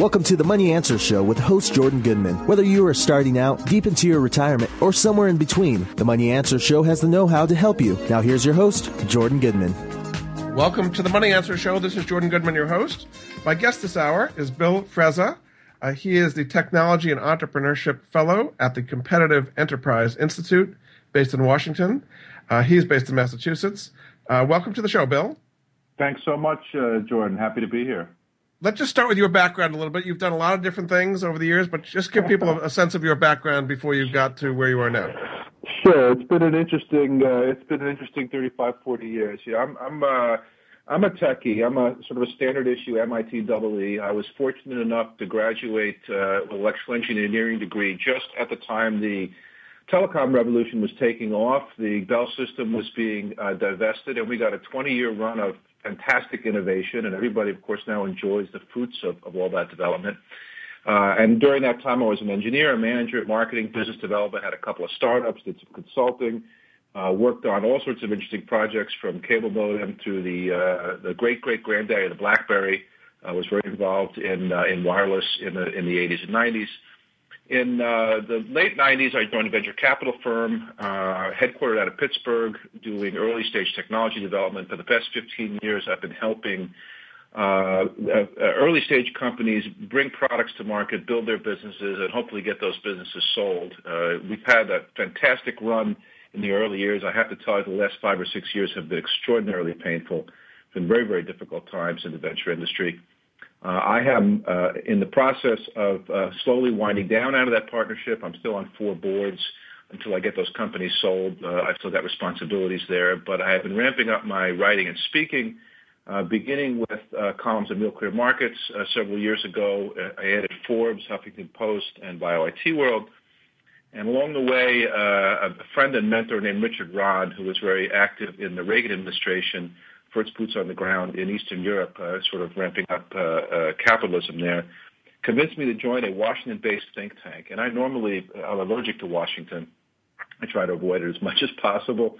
Welcome to the Money Answer Show with host Jordan Goodman. Whether you are starting out, deep into your retirement, or somewhere in between, the Money Answer Show has the know how to help you. Now, here's your host, Jordan Goodman. Welcome to the Money Answer Show. This is Jordan Goodman, your host. My guest this hour is Bill Frezza. Uh, he is the Technology and Entrepreneurship Fellow at the Competitive Enterprise Institute based in Washington. Uh, he's based in Massachusetts. Uh, welcome to the show, Bill. Thanks so much, uh, Jordan. Happy to be here let's just start with your background a little bit. You've done a lot of different things over the years, but just give people a, sense of your background before you got to where you are now. Sure, it's been an interesting uh, it's been an interesting 35, 40 years. Yeah, I'm I'm uh, I'm a techie. I'm a sort of a standard issue MIT double E. I was fortunate enough to graduate uh, with electrical engineering degree just at the time the telecom revolution was taking off. The Bell system was being uh, divested, and we got a 20 year run of fantastic innovation, and everybody, of course, now enjoys the fruits of, of all that development. Uh, and during that time, I was an engineer, a manager, at marketing, business development, had a couple of startups, did some consulting, uh, worked on all sorts of interesting projects from cable modem to the uh, the great great granddaddy of the BlackBerry. I was very involved in uh, in wireless in the in the 80s and 90s. In uh, the late 90s, I joined a venture capital firm uh, headquartered out of Pittsburgh doing early stage technology development. For the past 15 years, I've been helping uh, uh, early stage companies bring products to market, build their businesses, and hopefully get those businesses sold. Uh, we've had a fantastic run in the early years. I have to tell you, the last five or six years have been extraordinarily painful. Been very, very difficult times in the venture industry. Uh, I am uh, in the process of uh, slowly winding down out of that partnership. I'm still on four boards until I get those companies sold. I've still got responsibilities there, but I have been ramping up my writing and speaking, beginning with columns in Real Clear Markets several years ago. I added Forbes, Huffington Post, and BioIT World. And along the way, a friend and mentor named Richard Rahn, who was very active in the Reagan administration, first boots on the ground in Eastern Europe, uh, sort of ramping up uh, uh, capitalism there, convinced me to join a Washington-based think tank. And I normally I'm allergic to Washington. I try to avoid it as much as possible.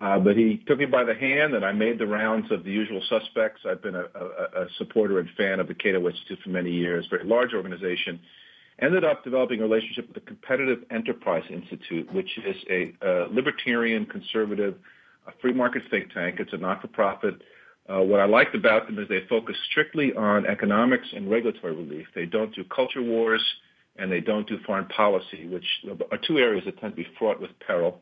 Uh, but he took me by the hand, and I made the rounds of the usual suspects. I've been a, a, a supporter and fan of the Cato Institute for many years, very large organization. Ended up developing a relationship with the Competitive Enterprise Institute, which is a libertarian, conservative a free market think tank. It's a not-for-profit. Uh, what I liked about them is they focus strictly on economics and regulatory relief. They don't do culture wars and they don't do foreign policy, which are two areas that tend to be fraught with peril.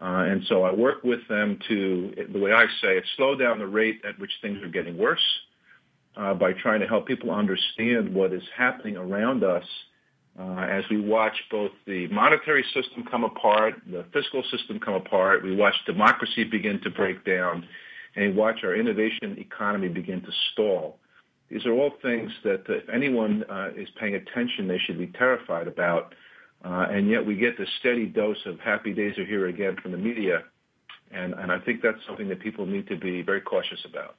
Uh, and so I work with them to, the way I say it, slow down the rate at which things are getting worse uh, by trying to help people understand what is happening around us uh, as we watch both the monetary system come apart, the fiscal system come apart, we watch democracy begin to break down, and we watch our innovation economy begin to stall. These are all things that if anyone uh, is paying attention, they should be terrified about. Uh, and yet we get this steady dose of happy days are here again from the media. And, and I think that's something that people need to be very cautious about.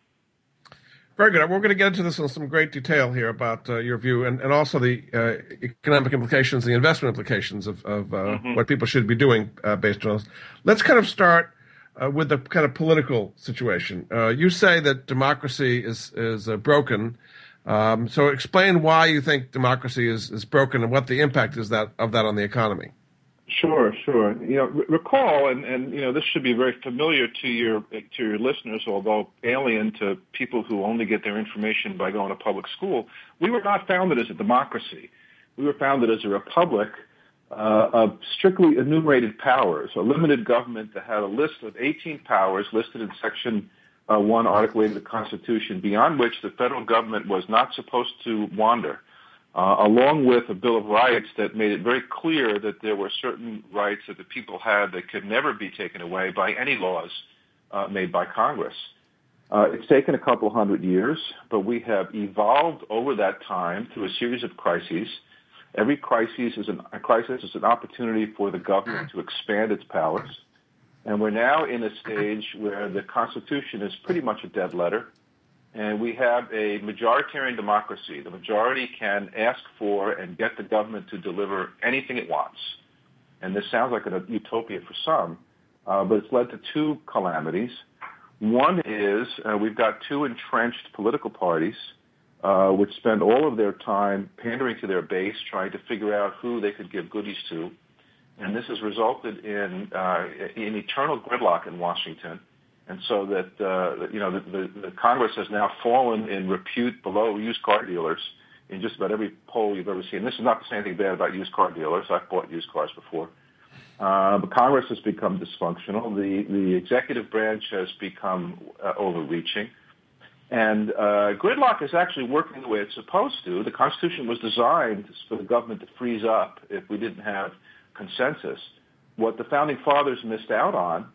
Very good. We're going to get into this in some great detail here about uh, your view and, and also the uh, economic implications, the investment implications of, of uh, mm-hmm. what people should be doing uh, based on this. Let's kind of start uh, with the kind of political situation. Uh, you say that democracy is is broken. Um, so explain why you think democracy is, is broken and what the impact is that of that on the economy. Sure, sure. You know, recall, and, and you know, this should be very familiar to your to your listeners, although alien to people who only get their information by going to public school. We were not founded as a democracy. We were founded as a republic uh, of strictly enumerated powers, a limited government that had a list of 18 powers listed in Section uh, 1, Article 8 of the Constitution, beyond which the federal government was not supposed to wander uh, along with a Bill of Rights that made it very clear that there were certain rights that the people had that could never be taken away by any laws uh, made by Congress. Uh, it's taken a couple hundred years, but we have evolved over that time through a series of crises. Every crisis is an, a crisis is an opportunity for the government to expand its powers. And we're now in a stage where the Constitution is pretty much a dead letter. And we have a majoritarian democracy. The majority can ask for and get the government to deliver anything it wants. And this sounds like a utopia for some, uh, but it's led to two calamities. One is uh, we've got two entrenched political parties uh, which spend all of their time pandering to their base, trying to figure out who they could give goodies to. And this has resulted in, uh, in eternal gridlock in Washington. And so that, uh, you know, the, the, the Congress has now fallen in repute below used car dealers in just about every poll you've ever seen. This is not to say anything bad about used car dealers. I've bought used cars before. Uh, but Congress has become dysfunctional. The, the executive branch has become uh, overreaching. And uh, gridlock is actually working the way it's supposed to. The Constitution was designed for the government to freeze up if we didn't have consensus. What the founding fathers missed out on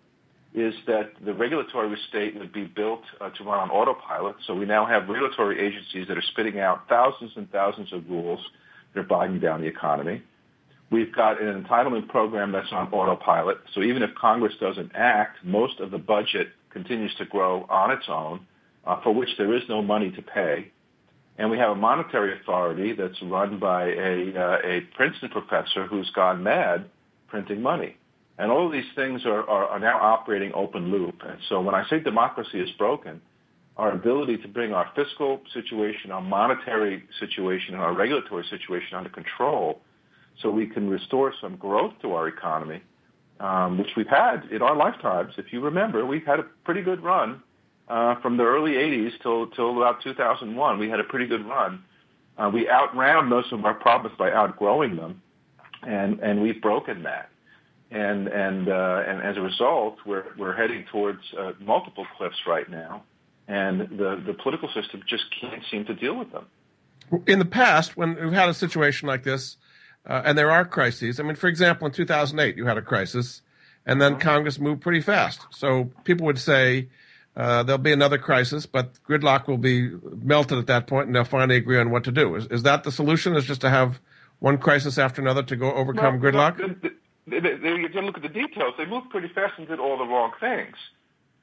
is that the regulatory state would be built uh, to run on autopilot. So we now have regulatory agencies that are spitting out thousands and thousands of rules that are bogging down the economy. We've got an entitlement program that's on autopilot. So even if Congress doesn't act, most of the budget continues to grow on its own, uh, for which there is no money to pay. And we have a monetary authority that's run by a, uh, a Princeton professor who's gone mad printing money. And all of these things are, are, are now operating open loop. And so when I say democracy is broken, our ability to bring our fiscal situation, our monetary situation, and our regulatory situation under control so we can restore some growth to our economy, um, which we've had in our lifetimes. If you remember, we've had a pretty good run uh, from the early 80s till, till about 2001. We had a pretty good run. Uh, we outran most of our problems by outgrowing them, and, and we've broken that. And, and, uh, and as a result, we're, we're heading towards uh, multiple cliffs right now, and the, the political system just can't seem to deal with them. In the past, when we've had a situation like this, uh, and there are crises. I mean, for example, in 2008, you had a crisis, and then uh-huh. Congress moved pretty fast. So people would say uh, there'll be another crisis, but gridlock will be melted at that point, and they'll finally agree on what to do. Is, is that the solution? Is just to have one crisis after another to go overcome no, gridlock? No, they, they, you look at the details. They moved pretty fast and did all the wrong things.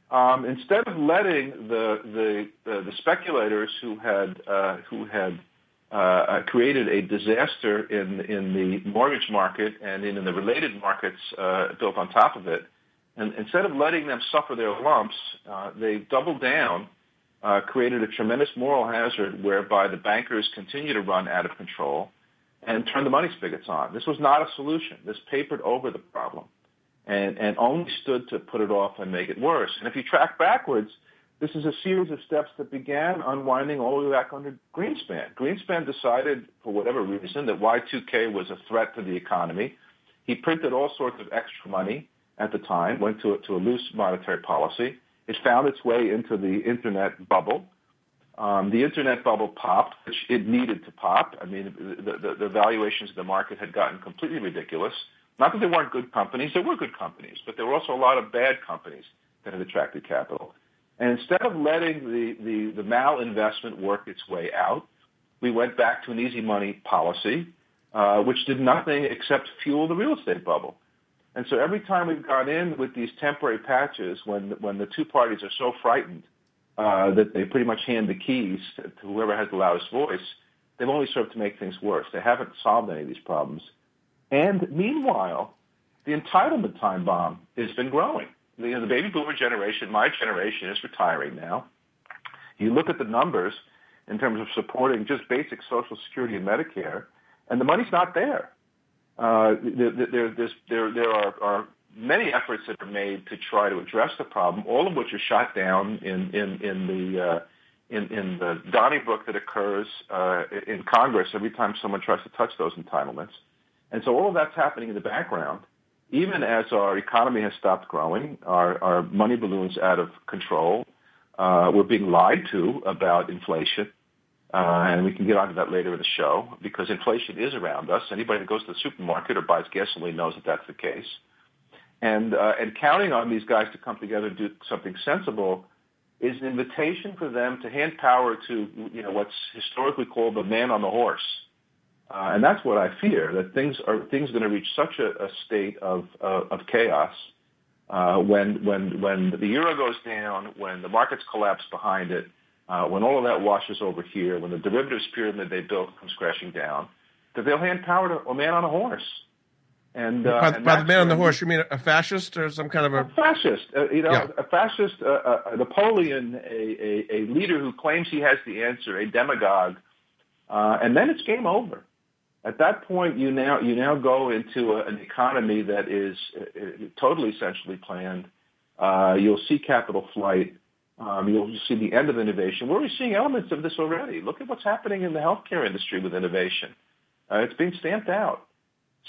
Um, instead of letting the the, the, the speculators who had uh, who had uh, uh, created a disaster in in the mortgage market and in, in the related markets uh, built on top of it. And instead of letting them suffer their lumps, uh, they doubled down, uh, created a tremendous moral hazard whereby the bankers continue to run out of control and turn the money spigots on. This was not a solution. This papered over the problem and, and only stood to put it off and make it worse. And if you track backwards, this is a series of steps that began unwinding all the way back under Greenspan. Greenspan decided, for whatever reason, that Y2K was a threat to the economy. He printed all sorts of extra money at the time, went to, to a loose monetary policy. It found its way into the internet bubble. Um, the internet bubble popped, which it needed to pop. I mean, the, the, the valuations of the market had gotten completely ridiculous. Not that there weren't good companies, there were good companies, but there were also a lot of bad companies that had attracted capital. And instead of letting the, the, the malinvestment work its way out, we went back to an easy money policy, uh, which did nothing except fuel the real estate bubble. And so every time we've gone in with these temporary patches, when when the two parties are so frightened uh, that they pretty much hand the keys to whoever has the loudest voice, they've only served to make things worse. They haven't solved any of these problems. And meanwhile, the entitlement time bomb has been growing you know, the baby boomer generation, my generation, is retiring now. You look at the numbers in terms of supporting just basic Social Security and Medicare, and the money's not there. Uh, there, there, there, there are, are many efforts that are made to try to address the problem, all of which are shot down in, in, in the uh, in, in the Donnybrook that occurs uh, in Congress every time someone tries to touch those entitlements. And so all of that's happening in the background even as our economy has stopped growing, our, our money balloons out of control, uh, we're being lied to about inflation. Uh, and we can get onto that later in the show because inflation is around us. Anybody that goes to the supermarket or buys gasoline knows that that's the case. And, uh, and counting on these guys to come together and do something sensible is an invitation for them to hand power to you know what's historically called the man on the horse, uh, and that's what I fear that things are things going to reach such a, a state of uh, of chaos uh, when when when the euro goes down, when the markets collapse behind it, uh, when all of that washes over here, when the derivatives pyramid they built comes crashing down, that they'll hand power to a man on a horse. And, uh, by, and by the man on the horse, you mean a fascist or some kind of a, a fascist? Uh, you know, yeah. a fascist, uh, uh, Napoleon, a, a, a, leader who claims he has the answer, a demagogue, uh, and then it's game over. At that point, you now you now go into a, an economy that is uh, totally centrally planned. you'll see capital flight. Um, you'll see the end of innovation. We're already seeing elements of this already. Look at what's happening in the healthcare industry with innovation. it's being stamped out.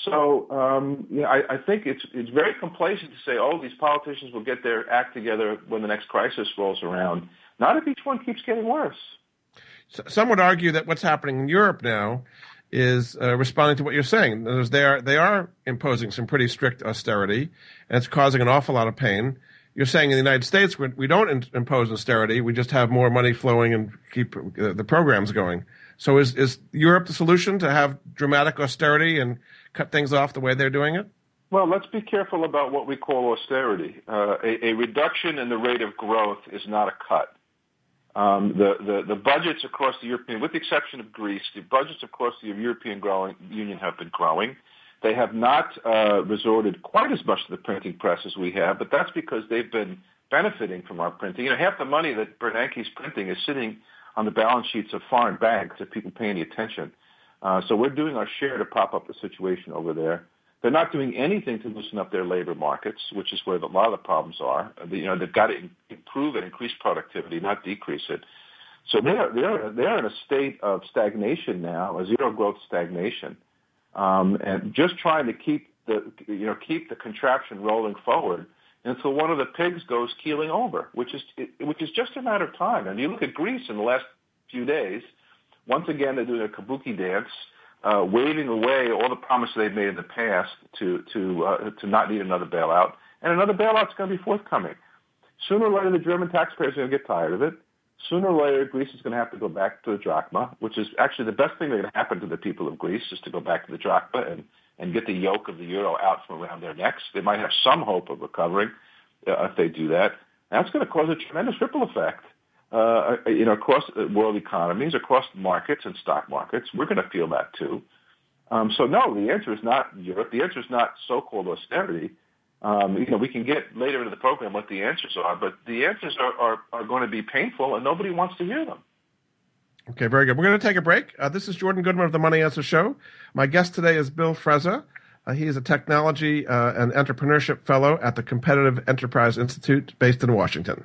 So um, you know, I, I think it's it's very complacent to say, oh, these politicians will get their act together when the next crisis rolls around. Not if each one keeps getting worse. Some would argue that what's happening in Europe now is uh, responding to what you're saying. They are they are imposing some pretty strict austerity, and it's causing an awful lot of pain. You're saying in the United States we don't in, impose austerity; we just have more money flowing and keep uh, the programs going. So is is Europe the solution to have dramatic austerity and cut things off the way they're doing it? Well, let's be careful about what we call austerity. Uh, a, a, reduction in the rate of growth is not a cut. Um, the, the, the, budgets across the European, with the exception of Greece, the budgets across the European growing, Union have been growing. They have not uh, resorted quite as much to the printing press as we have, but that's because they've been benefiting from our printing. You know, half the money that Bernanke's printing is sitting on the balance sheets of foreign banks if people pay any attention. Uh, so we're doing our share to prop up the situation over there. They're not doing anything to loosen up their labor markets, which is where a lot of the problems are. You know, they've got to improve and increase productivity, not decrease it. So they're they're they're in a state of stagnation now, a zero growth stagnation, um, and just trying to keep the you know keep the contraption rolling forward until one of the pigs goes keeling over, which is which is just a matter of time. And you look at Greece in the last few days once again, they're doing a kabuki dance, uh, waving away all the promises they've made in the past to to uh, to not need another bailout, and another bailout's going to be forthcoming. Sooner or later, the German taxpayers are going to get tired of it. Sooner or later, Greece is going to have to go back to the drachma, which is actually the best thing that can happen to the people of Greece is to go back to the drachma and and get the yoke of the euro out from around their necks. They might have some hope of recovering uh, if they do that. That's going to cause a tremendous ripple effect uh, you know, across world economies, across markets and stock markets. We're going to feel that too. Um, so no, the answer is not Europe. The answer is not so-called austerity. Um, you know, we can get later into the program what the answers are, but the answers are, are, are going to be painful, and nobody wants to hear them. Okay, very good. We're going to take a break. Uh, this is Jordan Goodman of the Money Answer Show. My guest today is Bill Frezza. Uh, he is a technology uh, and entrepreneurship fellow at the Competitive Enterprise Institute based in Washington.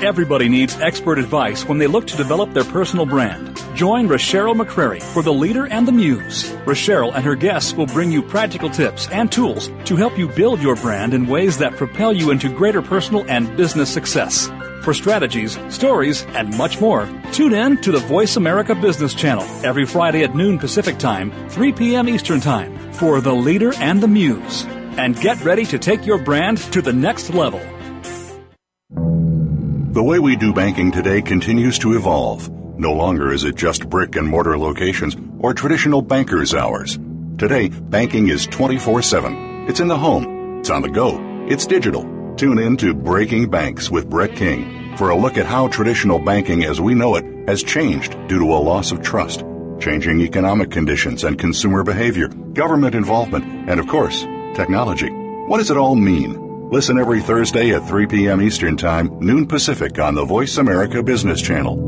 Everybody needs expert advice when they look to develop their personal brand. Join Rochelle McCrary for The Leader and the Muse. Rochelle and her guests will bring you practical tips and tools to help you build your brand in ways that propel you into greater personal and business success. For strategies, stories, and much more, tune in to the Voice America Business Channel every Friday at noon Pacific Time, 3 p.m. Eastern Time for The Leader and the Muse. And get ready to take your brand to the next level. The way we do banking today continues to evolve. No longer is it just brick and mortar locations or traditional banker's hours. Today, banking is 24 7. It's in the home, it's on the go, it's digital. Tune in to Breaking Banks with Brett King for a look at how traditional banking as we know it has changed due to a loss of trust, changing economic conditions and consumer behavior, government involvement, and of course, technology. What does it all mean? Listen every Thursday at 3 p.m. Eastern Time, noon Pacific on the Voice America Business Channel.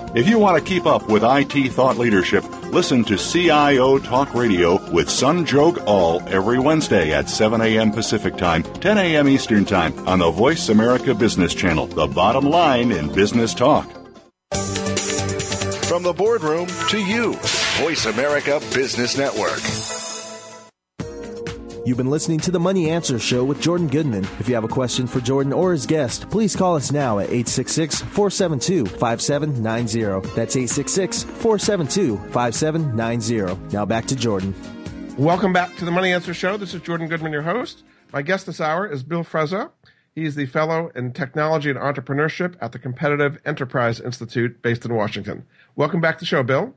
If you want to keep up with IT thought leadership, listen to CIO Talk Radio with Sanjog Aul every Wednesday at 7 a.m. Pacific Time, 10 a.m. Eastern Time on the Voice America Business Channel, the bottom line in business talk. From the boardroom to you, Voice America Business Network. You've been listening to the Money Answer Show with Jordan Goodman. If you have a question for Jordan or his guest, please call us now at 866 472 5790. That's 866 472 5790. Now back to Jordan. Welcome back to the Money Answer Show. This is Jordan Goodman, your host. My guest this hour is Bill Frezza. He's the Fellow in Technology and Entrepreneurship at the Competitive Enterprise Institute based in Washington. Welcome back to the show, Bill.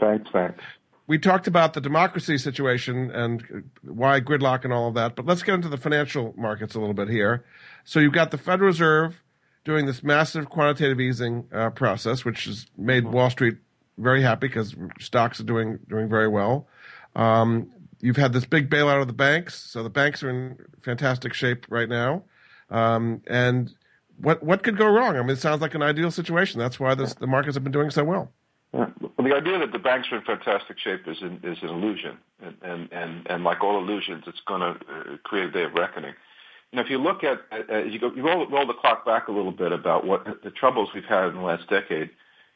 Thanks, thanks we talked about the democracy situation and why gridlock and all of that, but let's get into the financial markets a little bit here. So you've got the Federal Reserve doing this massive quantitative easing uh, process, which has made Wall Street very happy because stocks are doing doing very well. Um, you've had this big bailout of the banks, so the banks are in fantastic shape right now. Um, and what what could go wrong? I mean, it sounds like an ideal situation. That's why this, the markets have been doing so well. Yeah. Well, the idea that the banks are in fantastic shape is an, is an illusion, and, and and and like all illusions, it's going to uh, create a day of reckoning. If you look at uh, you go, you roll, roll the clock back a little bit about what the troubles we've had in the last decade.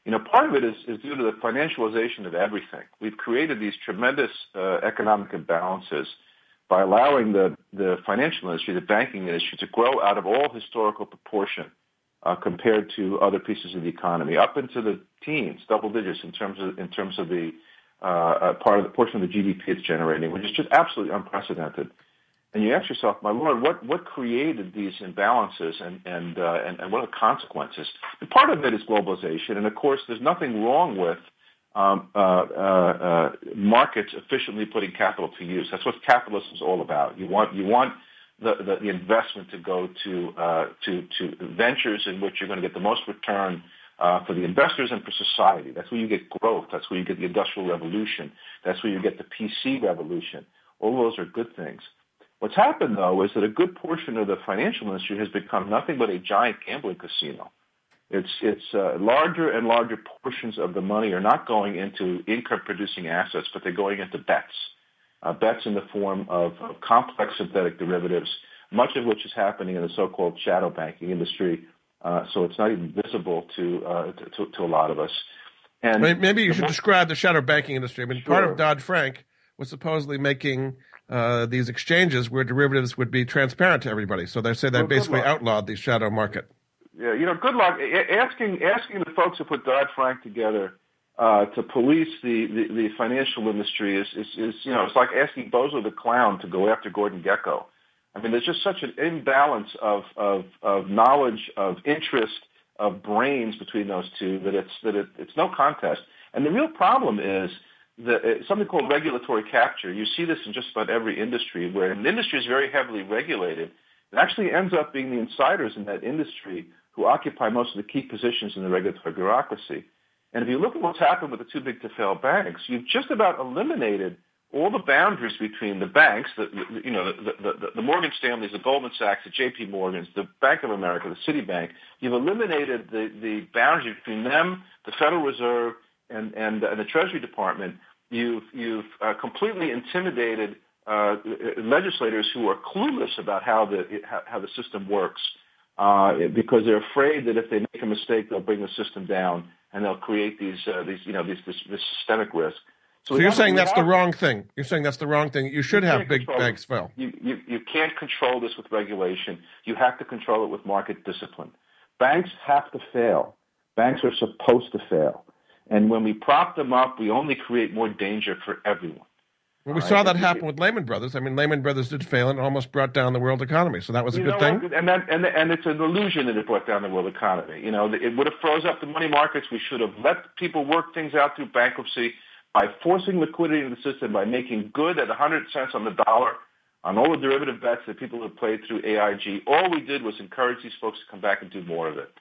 You know, part of it is, is due to the financialization of everything. We've created these tremendous uh, economic imbalances by allowing the the financial industry, the banking industry, to grow out of all historical proportion uh, compared to other pieces of the economy, up into the teens, double digits in terms of in terms of the uh, uh, part of the portion of the GDP it's generating, which is just absolutely unprecedented. And you ask yourself, my lord, what what created these imbalances, and and uh, and, and what are the consequences? And part of it is globalization, and of course, there's nothing wrong with um, uh, uh, uh, markets efficiently putting capital to use. That's what capitalism is all about. You want you want the, the, the investment to go to, uh, to, to ventures in which you're going to get the most return uh, for the investors and for society. That's where you get growth. That's where you get the industrial revolution. That's where you get the PC revolution. All those are good things. What's happened though is that a good portion of the financial industry has become nothing but a giant gambling casino. It's it's uh, larger and larger portions of the money are not going into income producing assets, but they're going into bets uh, bets in the form of, of complex synthetic derivatives, much of which is happening in the so-called shadow banking industry. Uh, so it's not even visible to, uh, to, to a lot of us. And maybe you should describe the shadow banking industry. I mean, sure. part of Dodd Frank was supposedly making uh, these exchanges where derivatives would be transparent to everybody. So they say they well, basically outlawed the shadow market. Yeah, you know, good luck asking asking the folks who put Dodd Frank together uh, to police the, the, the financial industry is, is, is, you know, it's like asking Bozo the Clown to go after Gordon Gekko. I mean, there's just such an imbalance of, of, of knowledge, of interest, of brains between those two that it's, that it, it's no contest. And the real problem is that it's something called regulatory capture. You see this in just about every industry where an industry is very heavily regulated. It actually ends up being the insiders in that industry who occupy most of the key positions in the regulatory bureaucracy. And if you look at what's happened with the too big to fail banks, you've just about eliminated all the boundaries between the banks, the, you know, the, the, the Morgan Stanleys, the Goldman Sachs, the J.P. Morgans, the Bank of America, the Citibank. You've eliminated the, the boundary between them, the Federal Reserve, and, and, and the Treasury Department. You've, you've uh, completely intimidated uh, legislators who are clueless about how the, how, the system works uh, because they're afraid that if they make a mistake, they'll bring the system down and they'll create these uh, these you know these this, this systemic risk. So, so you're saying that's the wrong thing. You're saying that's the wrong thing. You should you have big banks fail. You, you you can't control this with regulation. You have to control it with market discipline. Banks have to fail. Banks are supposed to fail. And when we prop them up, we only create more danger for everyone. Well, we saw that happen with Lehman Brothers. I mean, Lehman Brothers did fail and almost brought down the world economy. So that was a you good thing. What? And that, and and it's an illusion that it brought down the world economy. You know, it would have froze up the money markets. We should have let people work things out through bankruptcy by forcing liquidity into the system by making good at 100 cents on the dollar. on all the derivative bets that people have played through AIG. All we did was encourage these folks to come back and do more of it.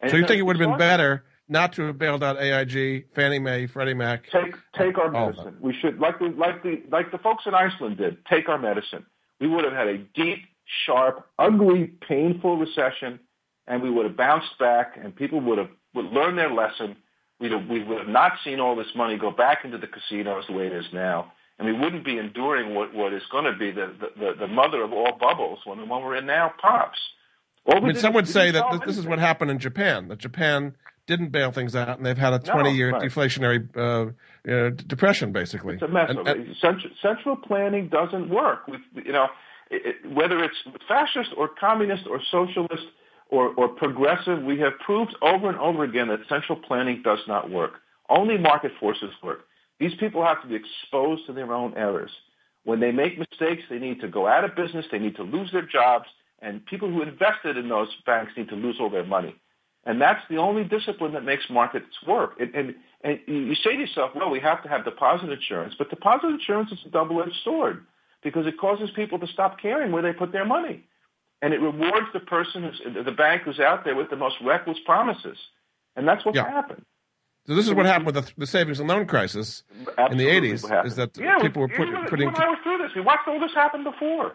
And so you think it would have been better not to have bailed out AIG, Fannie Mae, Freddie Mac? Take take our medicine. We should like the like the like the folks in Iceland did. Take our medicine. We would have had a deep, sharp, ugly, painful recession, and we would have bounced back, and people would have would learn their lesson. We'd have, we would have not seen all this money go back into the casinos the way it is now and we wouldn't be enduring what, what is going to be the, the, the mother of all bubbles when the one we're in now pops. I mean, some would say that this is what happened in Japan, that Japan didn't bail things out, and they've had a 20-year no, right. deflationary uh, uh, depression, basically. It's a mess. And, and, central, central, planning doesn't work. We, you know, it, whether it's fascist or communist or socialist or, or progressive, we have proved over and over again that central planning does not work. Only market forces work. These people have to be exposed to their own errors. When they make mistakes, they need to go out of business, they need to lose their jobs, and people who invested in those banks need to lose all their money. And that's the only discipline that makes markets work. And, and, and you say to yourself, well, we have to have deposit insurance, but deposit insurance is a double-edged sword because it causes people to stop caring where they put their money. And it rewards the person, who's, the bank who's out there with the most reckless promises. And that's what's yeah. happened. So this is what happened with the, the savings and loan crisis Absolutely in the 80s, is that yeah, people were put, even, putting... When I was through this, we watched all this happen before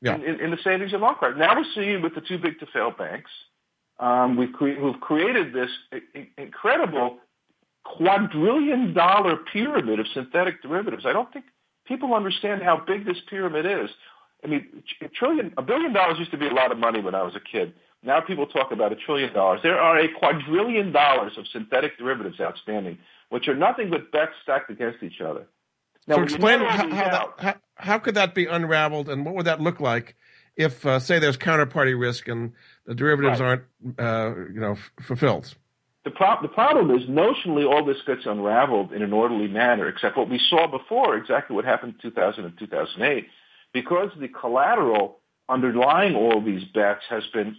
yeah. in, in, in, the savings and loan crisis. Now we're seeing with the too big to fail banks, um, we've, cre- we've created this incredible quadrillion dollar pyramid of synthetic derivatives. I don't think people understand how big this pyramid is. I mean, a trillion, a billion dollars used to be a lot of money when I was a kid. Now people talk about a trillion dollars. There are a quadrillion dollars of synthetic derivatives outstanding, which are nothing but bets stacked against each other. Now, so explain how, how, that, how, how, could that be unraveled, and what would that look like if, uh, say, there's counterparty risk and the derivatives right. aren't, uh, you know, f- fulfilled? The, pro- the problem is notionally all this gets unraveled in an orderly manner, except what we saw before, exactly what happened in 2000 and 2008, because the collateral underlying all these bets has been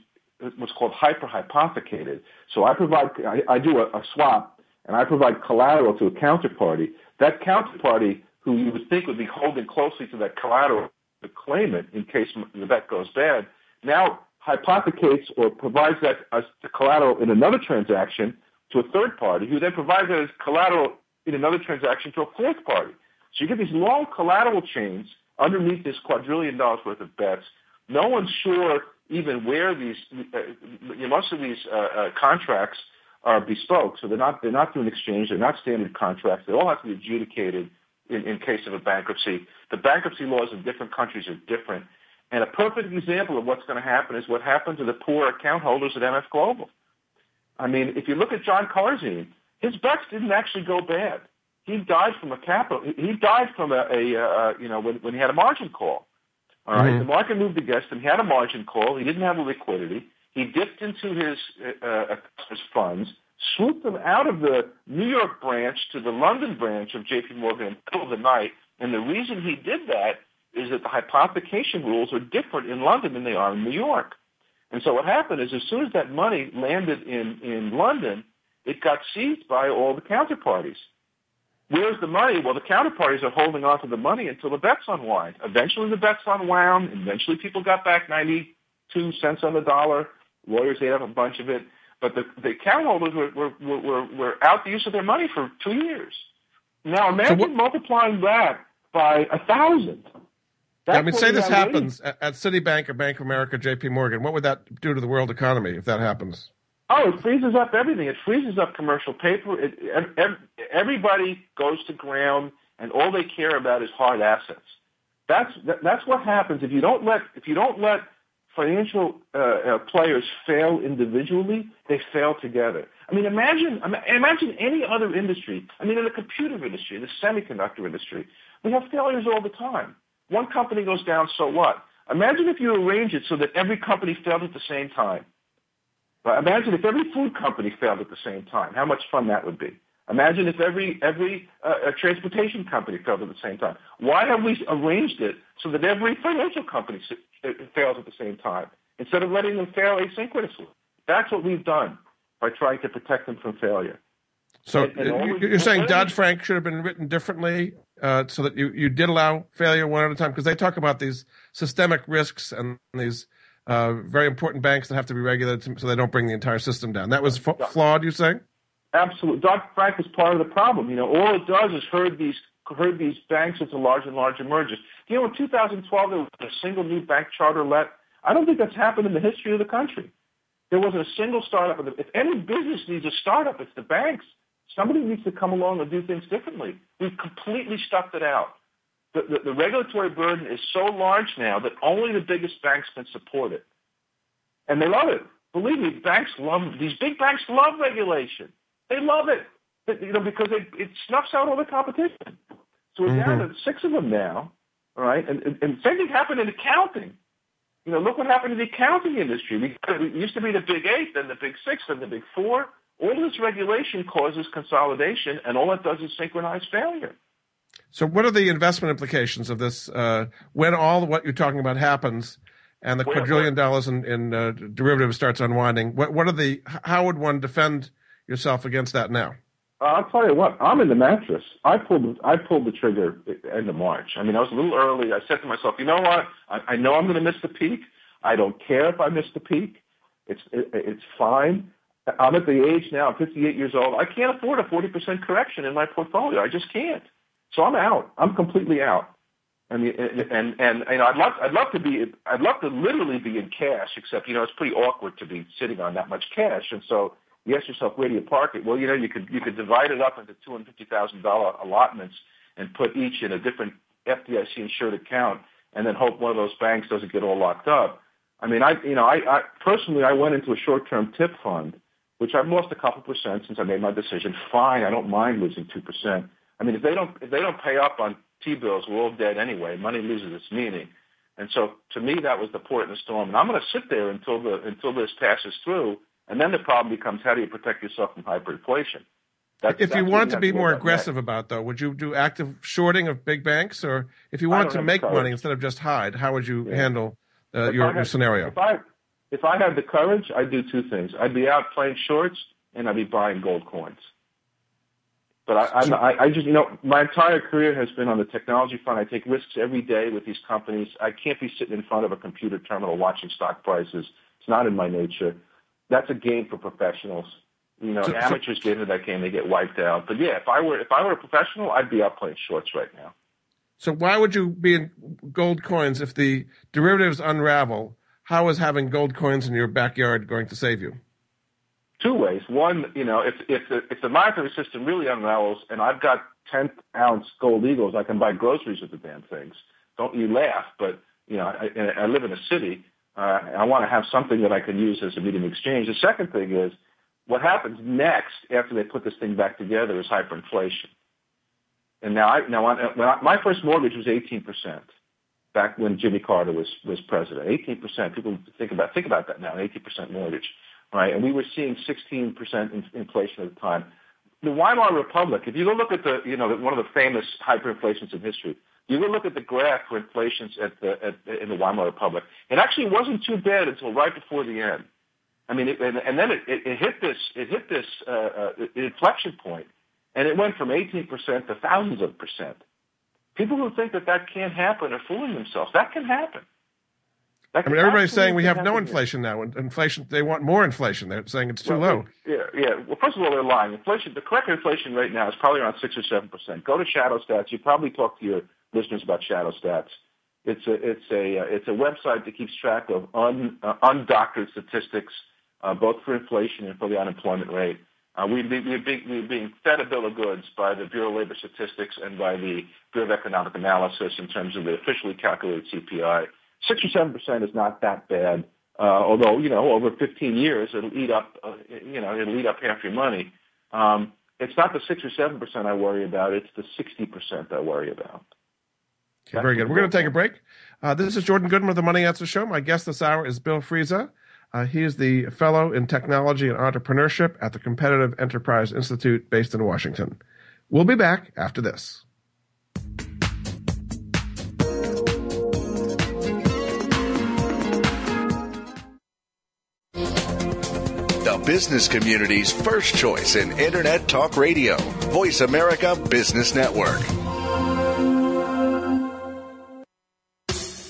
what's called hyperhypothecated. So I provide, I, I do a, a swap, and I provide collateral to a counterparty. That counterparty, who you would think would be holding closely to that collateral to claim it in case the bet goes bad, now hypothecates or provides that as the collateral in another transaction to a third party, who then provides that as collateral in another transaction to a fourth party. So you get these long collateral chains underneath this quadrillion dollars worth of bets. No one's sure even where these uh, most of these uh, uh, contracts are bespoke, so they're not they're not through an exchange, they're not standard contracts. They all have to be adjudicated in, in case of a bankruptcy. The bankruptcy laws in different countries are different, and a perfect example of what's going to happen is what happened to the poor account holders at MF Global. I mean, if you look at Jon Corzine, his bets didn't actually go bad. He died from a capital. He died from a, a uh, you know when, when he had a margin call. All right? mm-hmm. the market moved against him. He had a margin call. He didn't have a liquidity. He dipped into his uh, uh, his funds, swooped them out of the New York branch to the London branch of J.P. Morgan in the middle of the night. And the reason he did that is that the hypothecation rules are different in London than they are in New York. And so what happened is as soon as that money landed in, in London, it got seized by all the counterparties. Where's the money? Well, the counterparties are holding on to the money until the bets unwind. Eventually the bets unwound. Eventually people got back 92 cents on the dollar. Lawyers ate up a bunch of it. But the, the account holders were, were, were, were out the use of their money for two years. Now imagine so what, multiplying that by a thousand. I mean, say this happens at, at Citibank or Bank of America, J.P. Morgan. What would that do to the world economy if that happens? Oh, it freezes up everything. It freezes up commercial paper. It, everybody goes to ground, and all they care about is hard assets. That's that's what happens if you don't let if you don't let financial uh, uh, players fail individually. They fail together. I mean, imagine imagine any other industry. I mean, in the computer industry, the semiconductor industry, we have failures all the time. One company goes down, so what? Imagine if you arrange it so that every company failed at the same time. Imagine if every food company failed at the same time. How much fun that would be. Imagine if every every uh, transportation company failed at the same time. Why have we arranged it so that every financial company uh, fails at the same time instead of letting them fail asynchronously? That's what we've done by trying to protect them from failure. So and, and you're saying Dodd Frank should have been written differently uh, so that you, you did allow failure one at a time? Because they talk about these systemic risks and these uh, very important banks that have to be regulated so they don't bring the entire system down. That was f- flawed, you saying? Absolutely. Dodd Frank was part of the problem. You know, all it does is herd these herd these banks into larger and larger mergers. You know, in 2012 there was a single new bank charter let. I don't think that's happened in the history of the country. There wasn't a single startup. If any business needs a startup, it's the banks. Somebody needs to come along and do things differently. We've completely stuffed it out. The, the, the regulatory burden is so large now that only the biggest banks can support it. And they love it. Believe me, banks love, these big banks love regulation. They love it, you know, because it, it snuffs out all the competition. So we're mm-hmm. down to six of them now, all right? And, and, and same thing happened in accounting. You know, look what happened in the accounting industry. We, it used to be the big eight, then the big six, then the big four. All this regulation causes consolidation, and all it does is synchronize failure. So, what are the investment implications of this uh, when all what you're talking about happens and the quadrillion dollars in, in uh, derivatives starts unwinding? What, what are the? How would one defend yourself against that now? Uh, I'll tell you what. I'm in the mattress. I pulled. I pulled the trigger end of March. I mean, I was a little early. I said to myself, you know what? I, I know I'm going to miss the peak. I don't care if I miss the peak. It's it, it's fine. I'm at the age now. I'm 58 years old. I can't afford a 40% correction in my portfolio. I just can't. So I'm out. I'm completely out. I And and and you know, I'd love I'd love to be I'd love to literally be in cash, except you know it's pretty awkward to be sitting on that much cash. And so you ask yourself, where do you park it? Well, you know, you could you could divide it up into two hundred fifty thousand dollar allotments and put each in a different FDIC insured account, and then hope one of those banks doesn't get all locked up. I mean, I you know, I, I personally I went into a short term tip fund, which I've lost a couple percent since I made my decision. Fine, I don't mind losing two percent. I mean, if they don't if they don't pay up on T-bills, we're all dead anyway. Money loses its meaning. And so to me, that was the port in the storm. And I'm going to sit there until the until this passes through. And then the problem becomes how do you protect yourself from hyperinflation? That's, if you want to be more aggressive about though, would you do active shorting of big banks, or if you wanted to make money instead of just hide, how would you yeah. handle uh, your, had, your scenario? If I if I had the courage, I'd do two things. I'd be out playing shorts, and I'd be buying gold coins. But I, I, I just, you know, my entire career has been on the technology front. I take risks every day with these companies. I can't be sitting in front of a computer terminal watching stock prices. It's not in my nature. That's a game for professionals. You know, so, amateurs get into that game, they get wiped out. But yeah, if I were if I were a professional, I'd be out playing shorts right now. So why would you be in gold coins if the derivatives unravel? How is having gold coins in your backyard going to save you? two ways. One, you know, if if the if the monetary system really unravels and I've got tenth ounce gold eagles, I can buy groceries with the damn things. Don't you laugh? But you know, I, I live in a city. Uh, I want to have something that I can use as a medium of exchange. The second thing is what happens next after they put this thing back together is hyperinflation. And now, I, now I, my first mortgage was 18 percent back when Jimmy Carter was was president. 18 percent. People think about think about that now. 18 percent mortgage right? And we were seeing 16% inflation at the time. The Weimar Republic, if you go look at the, you know, one of the famous hyperinflations in history, you go look at the graph for inflations at the, at, in the Weimar Republic. It actually wasn't too bad until right before the end. I mean, it, and, and then it, it, it hit this, it hit this uh, uh, inflection point, and it went from 18% to thousands of percent. People who think that that can't happen are fooling themselves. That can happen. I mean, everybody's saying we have no inflation now. Inflation, they want more inflation. They're saying it's too well, low. Yeah, yeah. Well, first of all, they're lying. Inflation, the correct inflation right now is probably around six or seven percent. Go to Shadow Stats. You probably talk to your listeners about Shadow Stats. It's a it's a uh, it's a website that keeps track of un, uh, undoctored statistics, uh, both for inflation and for the unemployment rate. Uh, we, we, we're, being, we're being fed a bill of goods by the Bureau of Labor Statistics and by the Bureau of Economic Analysis in terms of the officially calculated CPI six or seven percent is not that bad. Uh, although you know over 15 years it'll eat up uh, you know it'll eat up half your money. Um, it's not the six or seven percent I worry about; it's the 60 percent I worry about. Okay, very good. We're going to take a break. Uh, this is Jordan Goodman of the Money Answer Show. My guest this hour is Bill Frezza. Uh, he is the fellow in technology and entrepreneurship at the Competitive Enterprise Institute based in Washington. We'll be back after this. The business community's first choice in Internet Talk Radio. Voice America Business Network.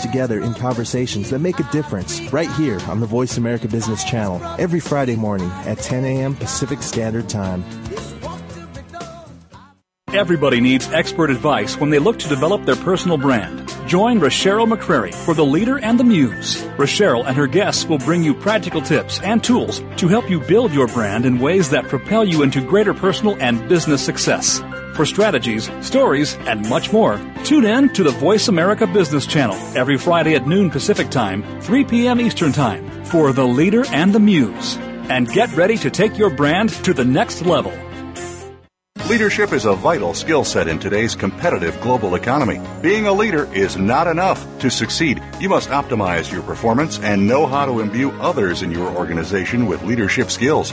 together in conversations that make a difference right here on the Voice America Business Channel every Friday morning at 10 a.m. Pacific Standard Time. Everybody needs expert advice when they look to develop their personal brand. Join Rochelle McCrary for the leader and the muse. Rochelle and her guests will bring you practical tips and tools to help you build your brand in ways that propel you into greater personal and business success. For strategies, stories, and much more, tune in to the Voice America Business Channel every Friday at noon Pacific Time, 3 p.m. Eastern Time for The Leader and the Muse. And get ready to take your brand to the next level. Leadership is a vital skill set in today's competitive global economy. Being a leader is not enough. To succeed, you must optimize your performance and know how to imbue others in your organization with leadership skills.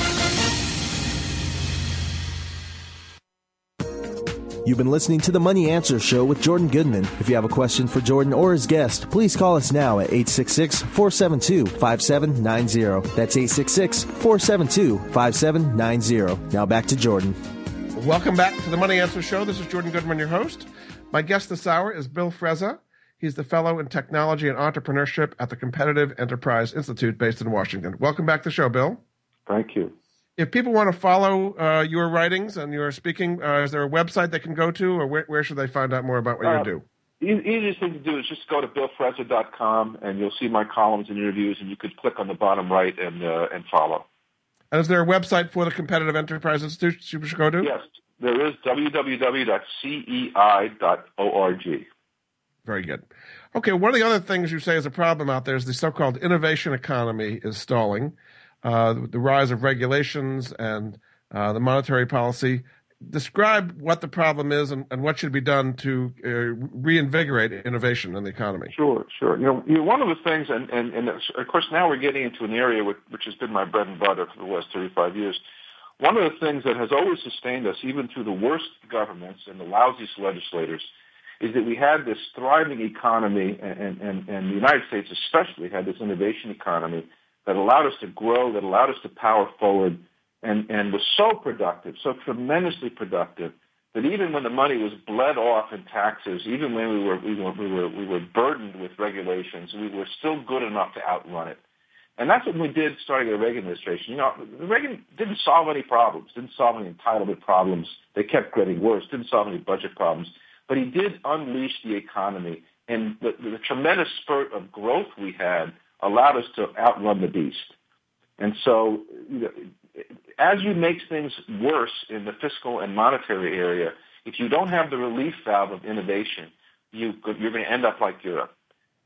You've been listening to the Money Answer Show with Jordan Goodman. If you have a question for Jordan or his guest, please call us now at 866 472 5790. That's 866 472 5790. Now back to Jordan. Welcome back to the Money Answer Show. This is Jordan Goodman, your host. My guest this hour is Bill Frezza. He's the fellow in technology and entrepreneurship at the Competitive Enterprise Institute based in Washington. Welcome back to the show, Bill. Thank you if people want to follow uh, your writings and your speaking, uh, is there a website they can go to, or where, where should they find out more about what uh, you do? Easiest thing to do is just go to billfrezza.com, and you'll see my columns and interviews, and you could click on the bottom right and uh, and follow. And is there a website for the Competitive Enterprise Institute you should go to? Yes, there is www.cei.org. Very good. Okay, one of the other things you say is a problem out there is the so-called innovation economy is stalling uh, the rise of regulations and uh, the monetary policy. Describe what the problem is and, and what should be done to uh, reinvigorate innovation in the economy. Sure, sure. You know, you know one of the things, and, and, and of course now we're getting into an area which, which has been my bread and butter for the last 35 years. One of the things that has always sustained us, even through the worst governments and the lousiest legislators, is that we had this thriving economy, and, and, and the United States especially had this innovation economy that allowed us to grow, that allowed us to power forward, and, and was so productive, so tremendously productive, that even when the money was bled off in taxes, even when we were, we were, we were, we were burdened with regulations, we were still good enough to outrun it. And that's what we did starting the Reagan administration. You know, Reagan didn't solve any problems, didn't solve any entitlement problems. They kept getting worse, didn't solve any budget problems. But he did unleash the economy. And the, the tremendous spurt of growth we had allowed us to outrun the beast. And so, you know, as you make things worse in the fiscal and monetary area, if you don't have the relief valve of innovation, you, you're going to end up like Europe.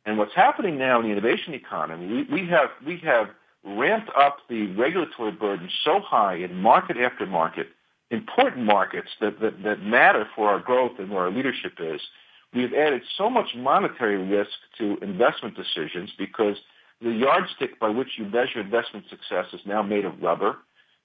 And what's happening now in the innovation economy, we, we have we have ramped up the regulatory burden so high in market after market, important markets that, that, that matter for our growth and where our leadership is. We've added so much monetary risk to investment decisions because the yardstick by which you measure investment success is now made of rubber,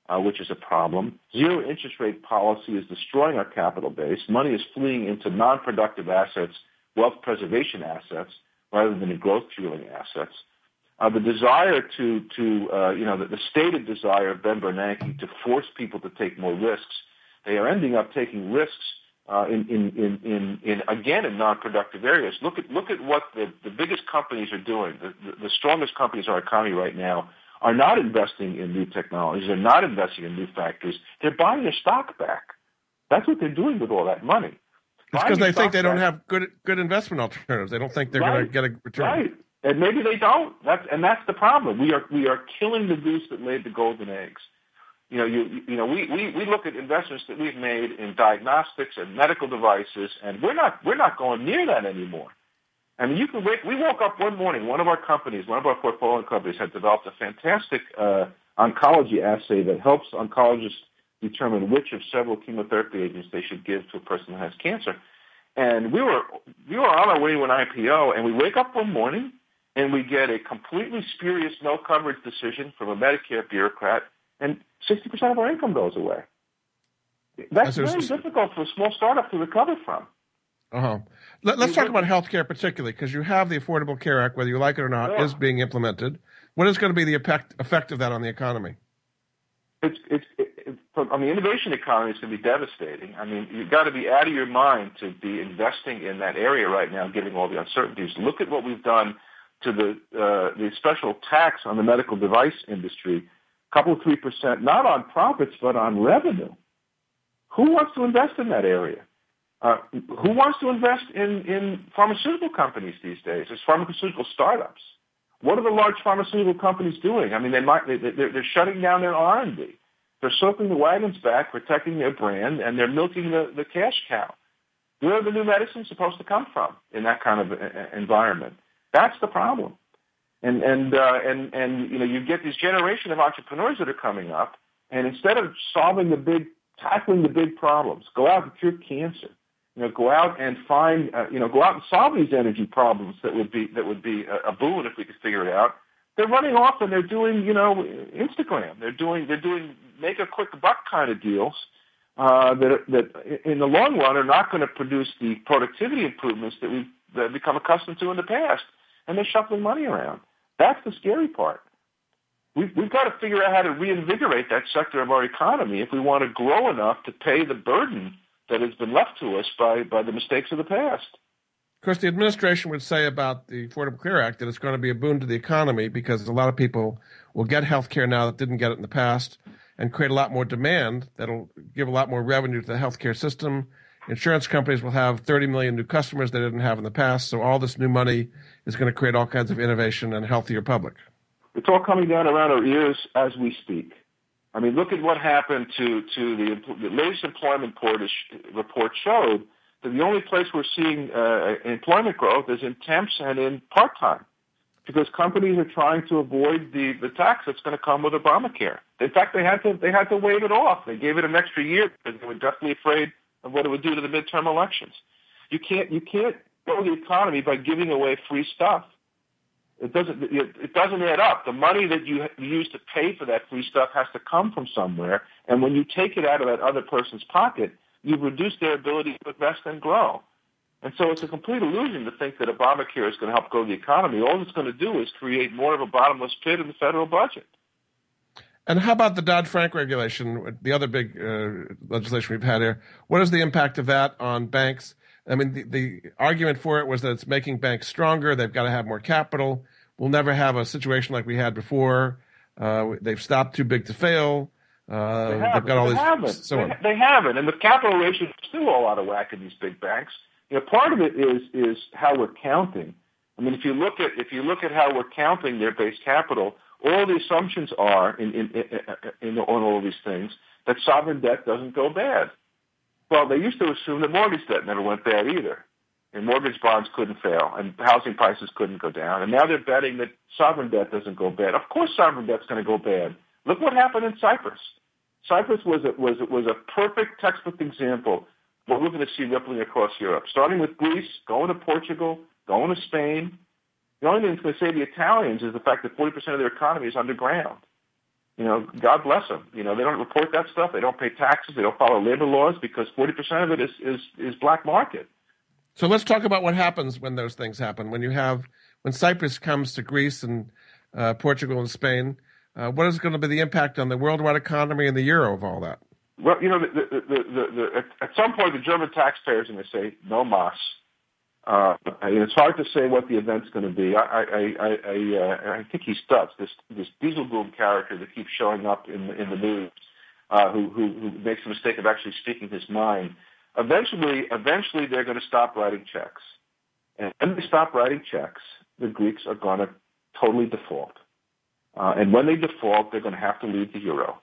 uh, which is a problem. Zero interest rate policy is destroying our capital base. Money is fleeing into non-productive assets, wealth preservation assets, rather than growth fueling assets. Uh, the desire to, to uh, you know, the, the, stated desire of Ben Bernanke to force people to take more risks, they are ending up taking risks uh, in, in, in, in, again in non-productive areas. Look at look at what the, the biggest companies are doing. The, the, the strongest companies in our economy right now are not investing in new technologies, they're not investing in new factories, they're buying their stock back. That's what they're doing with all that money. It's because they think they don't have good good investment alternatives. They don't think they're right. going to get a return. Right, and maybe they don't. That's and that's the problem. We are we are killing the goose that laid the golden eggs. You know, you you know, we, we, we look at investments that we've made in diagnostics and medical devices, and we're not we're not going near that anymore. I mean, you can wake. We woke up one morning. One of our companies, one of our portfolio companies, had developed a fantastic uh, oncology assay that helps oncologists determine which of several chemotherapy agents they should give to a person who has cancer. And we were we were on our way to an IPO, and we wake up one morning and we get a completely spurious no coverage decision from a Medicare bureaucrat, and 60% of our income goes away. That's very difficult for a small startup to recover from. Uh-huh. Let, us talk about healthcare particularly, because you have the Affordable Care Act, whether you like it or not, yeah. is being implemented. What is going to be the effect, effect of that on the economy? It's, it's, it, on the innovation economy, it's going to be devastating. I mean, you've got to be out of your mind to be investing in that area right now, given all the uncertainties. Look at what we've done to the uh, the special tax on the medical device industry, couple three percent, not on profits but on revenue. Who wants to invest in that area? Uh, who wants to invest in, in pharmaceutical companies these days? There's pharmaceutical startups. What are the large pharmaceutical companies doing? I mean, they might, they, they're, they're shutting down their R&D. They're circling the wagons back, protecting their brand, and they're milking the, the cash cow. Where are the new medicines supposed to come from in that kind of environment? That's the problem. And, and, uh, and, and, you know, you get this generation of entrepreneurs that are coming up, and instead of solving the big, tackling the big problems, go out and cure cancer, you know, go out and find, uh, you know, go out and solve these energy problems that would be that would be a, a boon if we could figure it out. They're running off and they're doing, you know, Instagram. They're doing they're doing make a quick buck kind of deals uh, that that in the long run are not going to produce the productivity improvements that we've that become accustomed to in the past. And they're shuffling money around. That's the scary part. We've, we've got to figure out how to reinvigorate that sector of our economy if we want to grow enough to pay the burden that has been left to us by, by the mistakes of the past. Of course, the administration would say about the Affordable Care Act that it's going to be a boon to the economy because a lot of people will get health care now that didn't get it in the past and create a lot more demand that'll give a lot more revenue to the healthcare system. Insurance companies will have 30 million new customers they didn't have in the past. So all this new money is going to create all kinds of innovation and healthier public. It's all coming down around our ears as we speak. I mean, look at what happened to, to the, the latest employment report showed that the only place we're seeing uh, employment growth is in temps and in part-time because companies are trying to avoid the, the tax that's going to come with Obamacare. In fact, they had to they had to wave it off. They gave it an extra year because they were definitely afraid of what it would do to the midterm elections. You can't you can't grow the economy by giving away free stuff. It doesn't. It doesn't add up. The money that you use to pay for that free stuff has to come from somewhere, and when you take it out of that other person's pocket, you've reduced their ability to invest and grow. And so it's a complete illusion to think that Obamacare is going to help grow the economy. All it's going to do is create more of a bottomless pit in the federal budget. And how about the Dodd Frank regulation, the other big uh, legislation we've had here? What is the impact of that on banks? I mean, the, the argument for it was that it's making banks stronger. They've got to have more capital. We'll never have a situation like we had before. Uh, they've stopped too big to fail. Uh, they have got all they these. Haven't. So they, they, haven't, and the capital ratios are still all out of whack in these big banks. You know, part of it is is how we're counting. I mean, if you look at if you look at how we're counting their base capital, all the assumptions are in in, in, in on all these things that sovereign debt doesn't go bad. Well, they used to assume that mortgage debt never went bad either. And mortgage bonds couldn't fail, and housing prices couldn't go down. And now they're betting that sovereign debt doesn't go bad. Of course, sovereign debt's going to go bad. Look what happened in Cyprus. Cyprus was a, was was a perfect textbook example. What we're going to see rippling across Europe, starting with Greece, going to Portugal, going to Spain. The only thing that's going to save the Italians is the fact that 40% of their economy is underground you know, God bless them. You know, they don't report that stuff. They don't pay taxes. They don't follow labor laws because 40% of it is, is, is black market. So let's talk about what happens when those things happen. When you have, when Cyprus comes to Greece and uh, Portugal and Spain, uh, what is going to be the impact on the worldwide economy and the euro of all that? Well, you know, the, the, the, at, at some point, the German taxpayers are going to say, no mas. Uh, it's hard to say what the event's going to be. I, I, I, I, uh, I think he's Stutz, this this Dijsselbloem character that keeps showing up in the, in the news, uh, who, who who makes the mistake of actually speaking his mind. Eventually, eventually, they're going to stop writing checks, and when they stop writing checks, the Greeks are going to totally default. Uh, and when they default, they're going to have to leave the euro.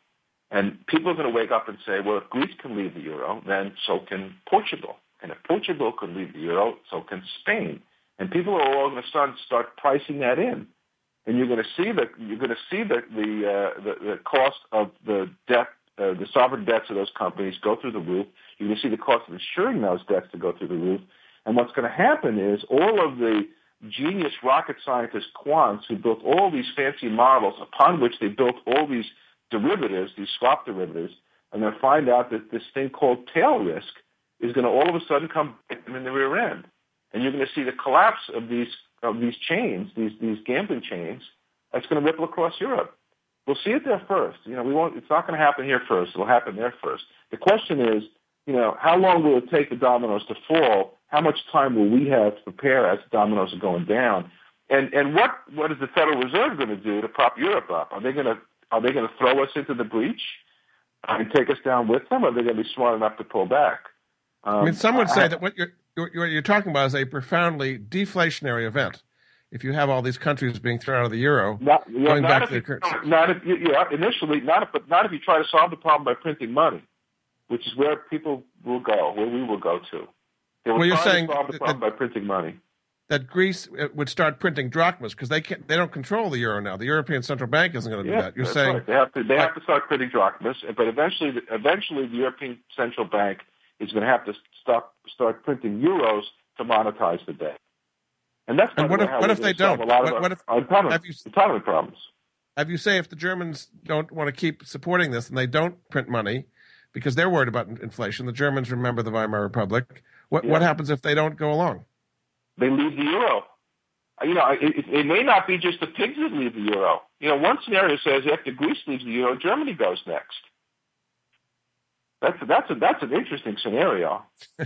And people are going to wake up and say, well, if Greece can leave the euro, then so can Portugal. And if Portugal can leave the euro, so can Spain. And people are all going to start start pricing that in. And you're going to see that you're going to see that the, uh, the the cost of the debt, uh, the sovereign debts of those companies go through the roof. You're going to see the cost of insuring those debts to go through the roof. And what's going to happen is all of the genius rocket scientist quants who built all these fancy models upon which they built all these derivatives, these swap derivatives, and they'll find out that this thing called tail risk is going to all of a sudden come in the rear end, and you're going to see the collapse of these of these chains, these these gambling chains. That's going to ripple across Europe. We'll see it there first. You know, we won't. It's not going to happen here first. It'll happen there first. The question is, you know, how long will it take the dominoes to fall? How much time will we have to prepare as the dominoes are going down? And and what what is the Federal Reserve going to do to prop Europe up? Are they going to are they going to throw us into the breach and take us down with them? Or are they going to be smart enough to pull back? Um, I mean, some would say I, that what you're, what you're talking about is a profoundly deflationary event. If you have all these countries being thrown out of the euro, not, know, going back to the currency. Not if you, yeah, initially, not if, but not if you try to solve the problem by printing money, which is where people will go, where we will go to. They will well, you're saying solve the that, by printing money that Greece uh, would start printing drachmas because they can't, they don't control the euro now. The European Central Bank isn't going to yeah, do that. You're saying right. they have to they have to start printing drachmas, but eventually eventually the European Central Bank is going to have to stop start printing euros to monetize the debt. And that's and what if what if they don't? What, what if have you, economy problems? Have you say if the Germans don't want to keep supporting this and they don't print money because they're worried about inflation? The Germans remember the Weimar Republic. What yeah. what happens if they don't go along? they leave the euro. Uh, you know, it, it may not be just the pigs that leave the euro. You know, one scenario says after Greece leaves the euro, Germany goes next. That's that's a, that's an interesting scenario.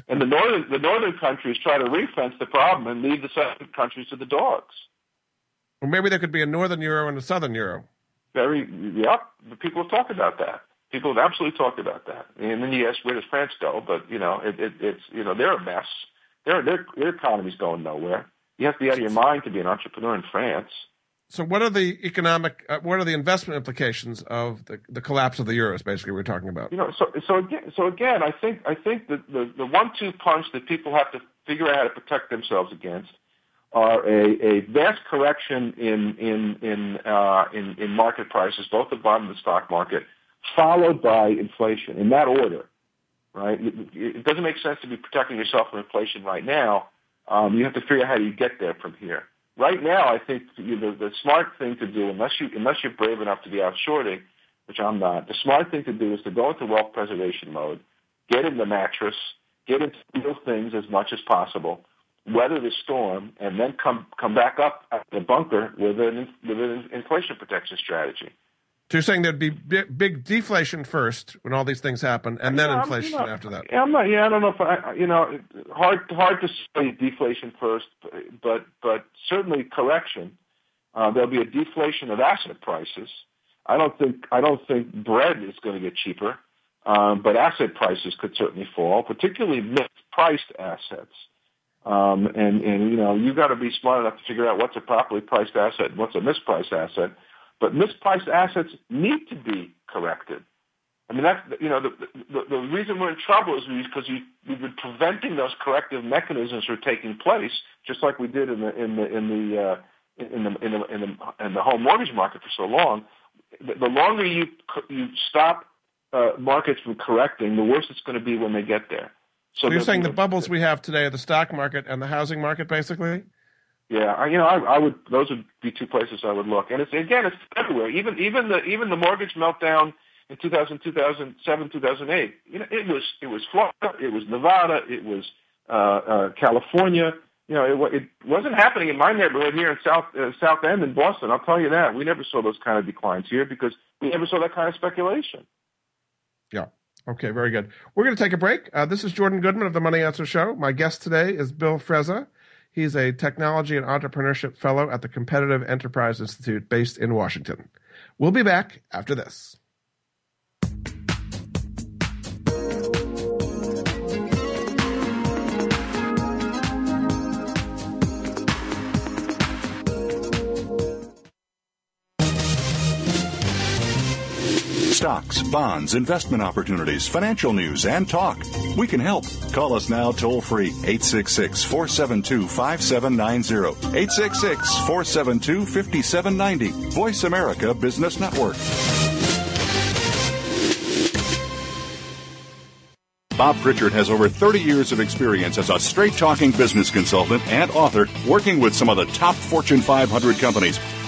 and the northern the northern countries try to refence the problem and leave the southern countries to the dogs. Well, maybe there could be a northern euro and a southern euro. Very, yep. People have talked about that. People have absolutely talked about that. And then you ask, where does France go? But you know, it, it, it's you know they're a mess. Their, their, their economy's going nowhere. You have to be out of your mind to be an entrepreneur in France. So, what are the economic, uh, what are the investment implications of the, the collapse of the euros? Basically, we're talking about. You know, so so again, so again, I think I think that the the one-two punch that people have to figure out how to protect themselves against are a, a vast correction in in in, uh, in in market prices, both the bond and the stock market, followed by inflation in that order right? It doesn't make sense to be protecting yourself from inflation right now. Um, you have to figure out how you get there from here. Right now, I think the, the smart thing to do, unless you unless you're brave enough to be out shorting, which I'm not, the smart thing to do is to go into wealth preservation mode, get in the mattress, get into real things as much as possible, weather the storm, and then come come back up at the bunker with an with an inflation protection strategy. So you're saying there'd be big, big deflation first when all these things happen, and then yeah, inflation after that. Yeah, I'm not. Yeah, I don't know if I. You know, hard hard to say deflation first, but but certainly correction. Uh, there'll be a deflation of asset prices. I don't think I don't think bread is going to get cheaper, um, but asset prices could certainly fall, particularly mispriced assets. Um, and and you know you've got to be smart enough to figure out what's a properly priced asset and what's a mispriced asset but mispriced assets need to be corrected. I mean, that's, you know, the, the, the reason we're in trouble is because we, we've been preventing those corrective mechanisms from taking place, just like we did in the, in the, in the, uh, in the, in the, in the, in the home mortgage market for so long. The, the longer you, you stop uh, markets from correcting, the worse it's going to be when they get there. So, so you're saying the bubbles we have today are the stock market and the housing market, basically? Yeah, I, you know, I, I would. Those would be two places I would look. And it's again, it's everywhere. Even even the even the mortgage meltdown in 2000, 2007, 2008. You know, it was it was Florida, it was Nevada, it was uh, uh, California. You know, it, it wasn't happening in my neighborhood here in South uh, South End in Boston. I'll tell you that. We never saw those kind of declines here because we never saw that kind of speculation. Yeah. Okay, very good. We're going to take a break. Uh, this is Jordan Goodman of the Money Answer Show. My guest today is Bill Frezza He's a technology and entrepreneurship fellow at the Competitive Enterprise Institute based in Washington. We'll be back after this. Stocks, bonds, investment opportunities, financial news, and talk. We can help. Call us now toll free 866 472 5790. 866 472 5790. Voice America Business Network. Bob Pritchard has over 30 years of experience as a straight talking business consultant and author working with some of the top Fortune 500 companies.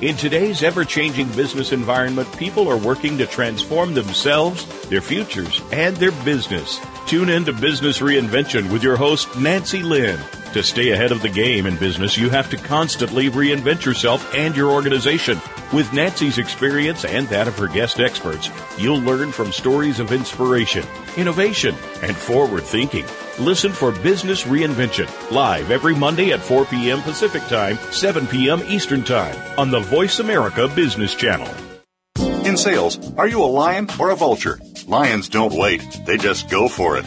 In today's ever changing business environment, people are working to transform themselves, their futures, and their business. Tune in to Business Reinvention with your host, Nancy Lynn. To stay ahead of the game in business, you have to constantly reinvent yourself and your organization. With Nancy's experience and that of her guest experts, you'll learn from stories of inspiration, innovation, and forward thinking. Listen for Business Reinvention live every Monday at 4 p.m. Pacific Time, 7 p.m. Eastern Time on the Voice America Business Channel. In sales, are you a lion or a vulture? Lions don't wait, they just go for it.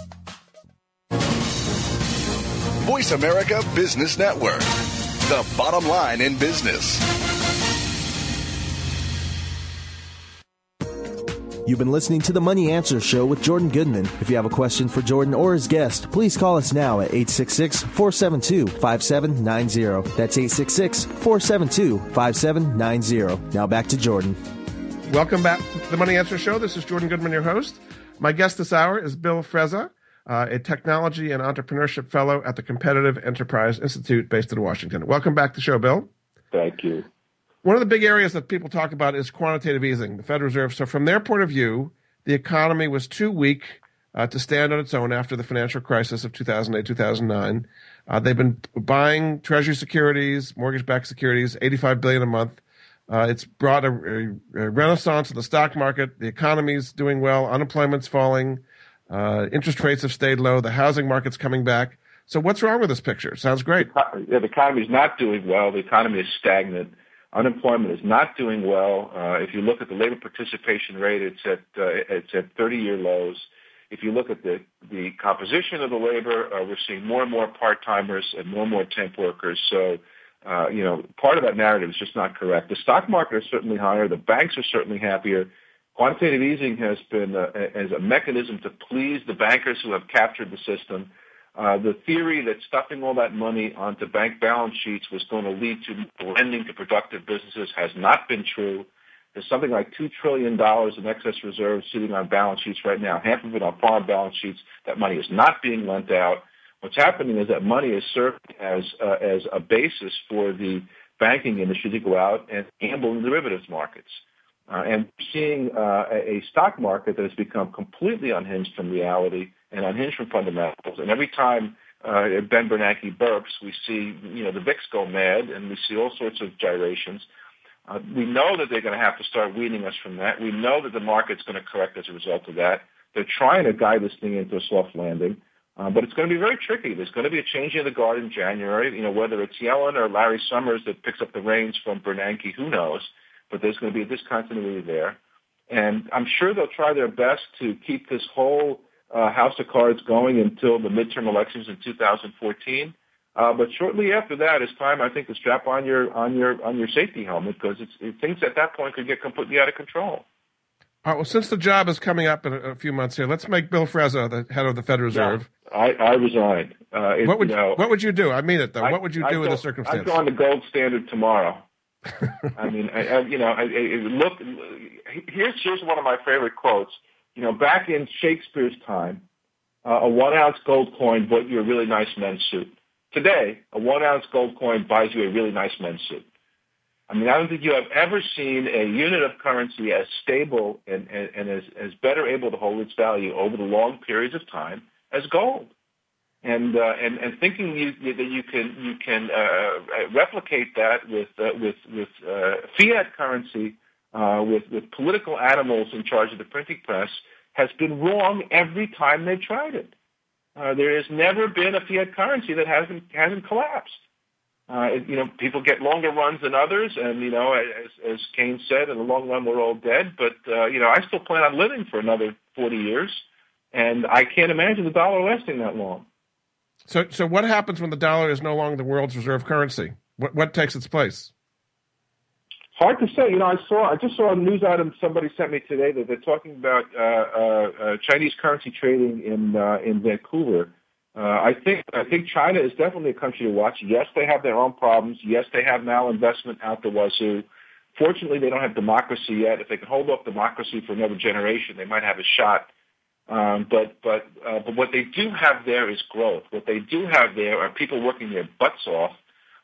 Voice America Business Network, the bottom line in business. You've been listening to the Money Answer Show with Jordan Goodman. If you have a question for Jordan or his guest, please call us now at 866 472 5790. That's 866 472 5790. Now back to Jordan. Welcome back to the Money Answer Show. This is Jordan Goodman, your host. My guest this hour is Bill Frezza uh, a technology and entrepreneurship fellow at the Competitive Enterprise Institute based in Washington. Welcome back to the show, Bill. Thank you. One of the big areas that people talk about is quantitative easing, the Federal Reserve. So, from their point of view, the economy was too weak uh, to stand on its own after the financial crisis of 2008, 2009. Uh, they've been buying Treasury securities, mortgage-backed securities, 85 billion a month. Uh, it's brought a, a, a, renaissance in the stock market. The economy's doing well. Unemployment's falling. Uh, interest rates have stayed low. The housing market's coming back. So what's wrong with this picture? Sounds great. Yeah, the economy is not doing well. The economy is stagnant. Unemployment is not doing well. Uh, if you look at the labor participation rate, it's at uh, it's at 30-year lows. If you look at the the composition of the labor, uh, we're seeing more and more part-timers and more and more temp workers. So, uh, you know, part of that narrative is just not correct. The stock market is certainly higher. The banks are certainly happier. Quantitative easing has been uh, as a mechanism to please the bankers who have captured the system. Uh, the theory that stuffing all that money onto bank balance sheets was going to lead to lending to productive businesses has not been true. There's something like $2 trillion in excess reserves sitting on balance sheets right now, half of it on farm balance sheets. That money is not being lent out. What's happening is that money is served as, uh, as a basis for the banking industry to go out and gamble in derivatives markets. Uh, and seeing uh, a stock market that has become completely unhinged from reality and unhinged from fundamentals. And every time uh, Ben Bernanke burps, we see you know the VIX go mad, and we see all sorts of gyrations. Uh, we know that they're going to have to start weaning us from that. We know that the market's going to correct as a result of that. They're trying to guide this thing into a soft landing. Uh, but it's going to be very tricky. There's going to be a change in the guard in January. You know, whether it's Yellen or Larry Summers that picks up the reins from Bernanke, who knows? But there's going to be a discontinuity there. And I'm sure they'll try their best to keep this whole uh, house of cards going until the midterm elections in 2014. Uh, but shortly after that, it's time I think to strap on your on your on your safety helmet because it's, it, things at that point could get completely out of control. All right, well, since the job is coming up in a, a few months here, let's make Bill Frezza the head of the Federal Reserve. No, I, I resign. Uh, it, what would you know, what would you do? I mean it though. I, what would you do in the circumstance? I'd go on the gold standard tomorrow. I mean, I, I, you know, I, look. Here's here's one of my favorite quotes. You know, back in Shakespeare's time, uh, a one ounce gold coin bought you a really nice men's suit. Today, a one ounce gold coin buys you a really nice men's suit. I mean, I don't think you have ever seen a unit of currency as stable and, and, and as, as better able to hold its value over the long periods of time as gold. And, uh, and, and thinking you, that you can, you can uh, replicate that with, uh, with, with uh, fiat currency, uh, with, with political animals in charge of the printing press has been wrong every time they tried it. Uh, there has never been a fiat currency that hasn't, hasn't collapsed. Uh, you know, people get longer runs than others, and you know, as, as Keynes said, in the long run, we're all dead. But uh, you know, I still plan on living for another 40 years, and I can't imagine the dollar lasting that long. So, so what happens when the dollar is no longer the world's reserve currency? What, what takes its place? Hard to say. You know, I saw, I just saw a news item somebody sent me today that they're talking about uh, uh, uh, Chinese currency trading in uh, in Vancouver uh, I think I think China is definitely a country to watch. Yes, they have their own problems. Yes, they have malinvestment out the wazoo. Fortunately, they don't have democracy yet. If they can hold up democracy for another generation, they might have a shot. Um, but but uh, but what they do have there is growth. What they do have there are people working their butts off.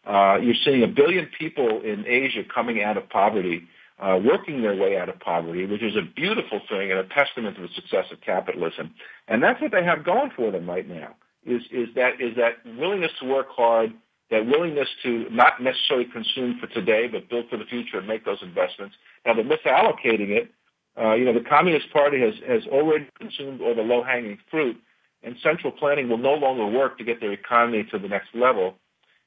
Uh, you're seeing a billion people in Asia coming out of poverty, uh, working their way out of poverty, which is a beautiful thing and a testament to the success of capitalism. And that's what they have going for them right now is, is that is that willingness to work hard, that willingness to not necessarily consume for today, but build for the future and make those investments. Now they're misallocating it. Uh, you know, the Communist Party has, has already consumed all the low-hanging fruit, and central planning will no longer work to get their economy to the next level.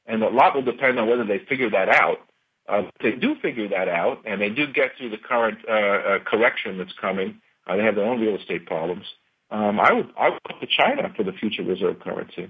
And a lot will depend on whether they figure that out. Uh, if they do figure that out, and they do get through the current uh, uh, correction that's coming, uh, they have their own real estate problems. Um, I would I would look to China for the future reserve currency.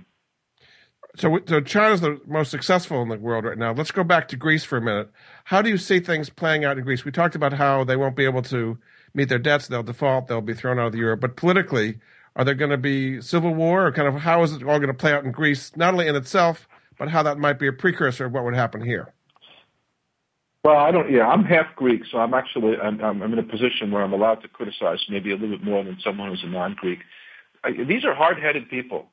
So, so China's the most successful in the world right now. Let's go back to Greece for a minute. How do you see things playing out in Greece? We talked about how they won't be able to meet their debts; they'll default, they'll be thrown out of the euro. But politically, are there going to be civil war, or kind of how is it all going to play out in Greece? Not only in itself, but how that might be a precursor of what would happen here. Well, I don't. Yeah, I'm half Greek, so I'm actually I'm, I'm in a position where I'm allowed to criticize maybe a little bit more than someone who's a non-Greek. These are hard-headed people.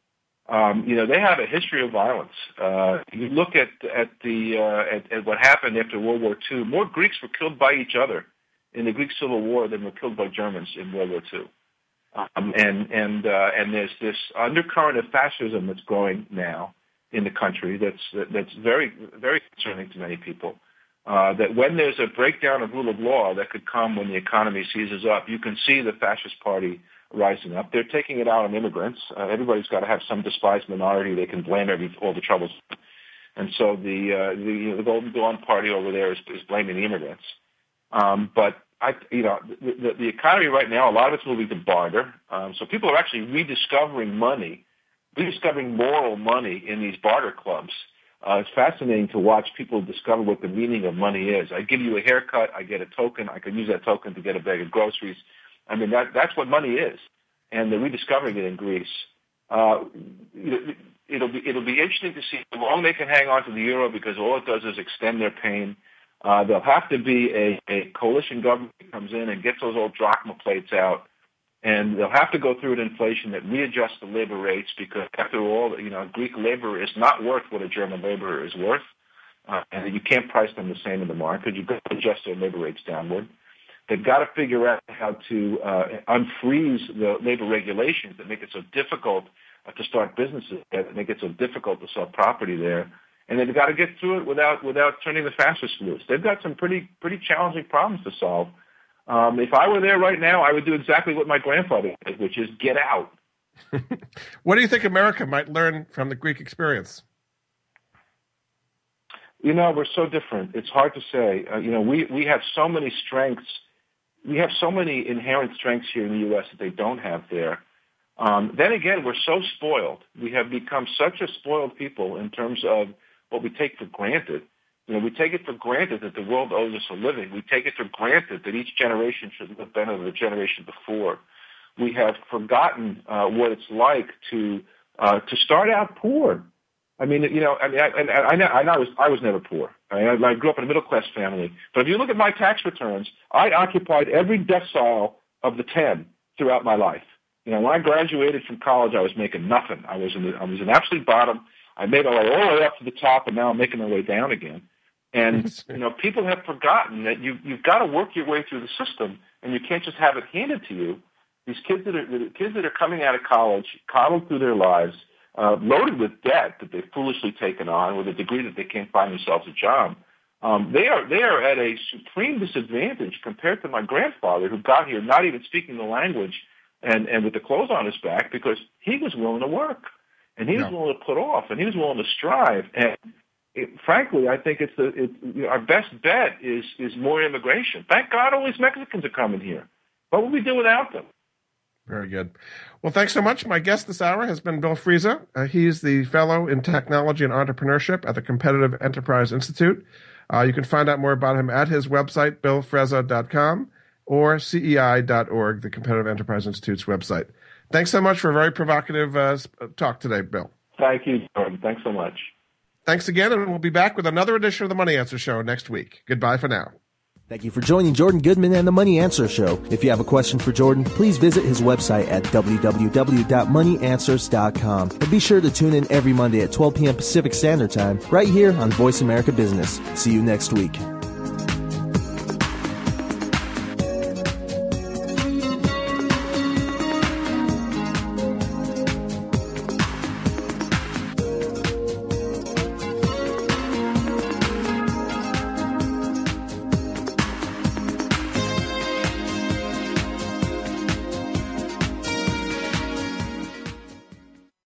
Um, you know, they have a history of violence. Uh, you look at at the uh, at, at what happened after World War II. More Greeks were killed by each other in the Greek Civil War than were killed by Germans in World War II. Um, and and uh, and there's this undercurrent of fascism that's growing now in the country that's that's very very concerning to many people. Uh, that when there's a breakdown of rule of law that could come when the economy seizes up, you can see the fascist party rising up. They're taking it out on immigrants. Uh, everybody's got to have some despised minority they can blame every, all the troubles. And so the uh, the, you know, the Golden Dawn party over there is, is blaming the immigrants. Um, but I, you know, the, the, the economy right now, a lot of it's moving to barter. Um, so people are actually rediscovering money, rediscovering moral money in these barter clubs uh, it's fascinating to watch people discover what the meaning of money is. I give you a haircut, I get a token, I can use that token to get a bag of groceries. I mean, that, that's what money is. And they're rediscovering it in Greece. Uh, it'll be, it'll be interesting to see how long they can hang on to the euro because all it does is extend their pain. Uh, there'll have to be a, a coalition government that comes in and gets those old drachma plates out and they'll have to go through an inflation that readjusts the labor rates because after all, you know, Greek labor is not worth what a German laborer is worth. Uh, and you can't price them the same in the market. You've got to adjust their labor rates downward. They've got to figure out how to uh, unfreeze the labor regulations that make it so difficult uh, to start businesses, that make it so difficult to sell property there. And they've got to get through it without without turning the fascists loose. They've got some pretty pretty challenging problems to solve. Um, if I were there right now, I would do exactly what my grandfather did, which is get out. what do you think America might learn from the Greek experience? You know, we're so different. It's hard to say. Uh, you know, we, we have so many strengths. We have so many inherent strengths here in the U.S. that they don't have there. Um, then again, we're so spoiled. We have become such a spoiled people in terms of what we take for granted You know, we take it for granted that the world owes us a living. We take it for granted that each generation should live better than the generation before. We have forgotten uh, what it's like to uh, to start out poor. I mean, you know, I mean, I, I, I, I was I was never poor. I, mean, I grew up in a middle class family. But if you look at my tax returns, I occupied every decile of the ten throughout my life. You know, when I graduated from college, I was making nothing. I was in the, I was in absolute bottom. I made my way all the way up to the top, and now I'm making my way down again. And you know, people have forgotten that you you've got to work your way through the system, and you can't just have it handed to you. These kids that are the kids that are coming out of college, coddled through their lives, uh, loaded with debt that they've foolishly taken on, with a degree that they can't find themselves a job. Um, they are they are at a supreme disadvantage compared to my grandfather, who got here not even speaking the language and and with the clothes on his back because he was willing to work and he was willing to put off and he was willing to strive and it, frankly, I think it's the it, you know, our best bet is is more immigration. Thank God, all these Mexicans are coming here. What would we do without them? Very good. Well, thanks so much. My guest this hour has been Bill Frezza. Uh, he's the fellow in technology and entrepreneurship at the Competitive Enterprise Institute. Uh, you can find out more about him at his website, billfrezza.com or cei.org, the Competitive Enterprise Institute's website. Thanks so much for a very provocative uh, talk today, Bill. Thank you, Jordan. Thanks so much. Thanks again, and we'll be back with another edition of the Money Answer Show next week. Goodbye for now. Thank you for joining Jordan Goodman and the Money Answer Show. If you have a question for Jordan, please visit his website at www.moneyanswers.com. And be sure to tune in every Monday at 12 p.m. Pacific Standard Time right here on Voice America Business. See you next week.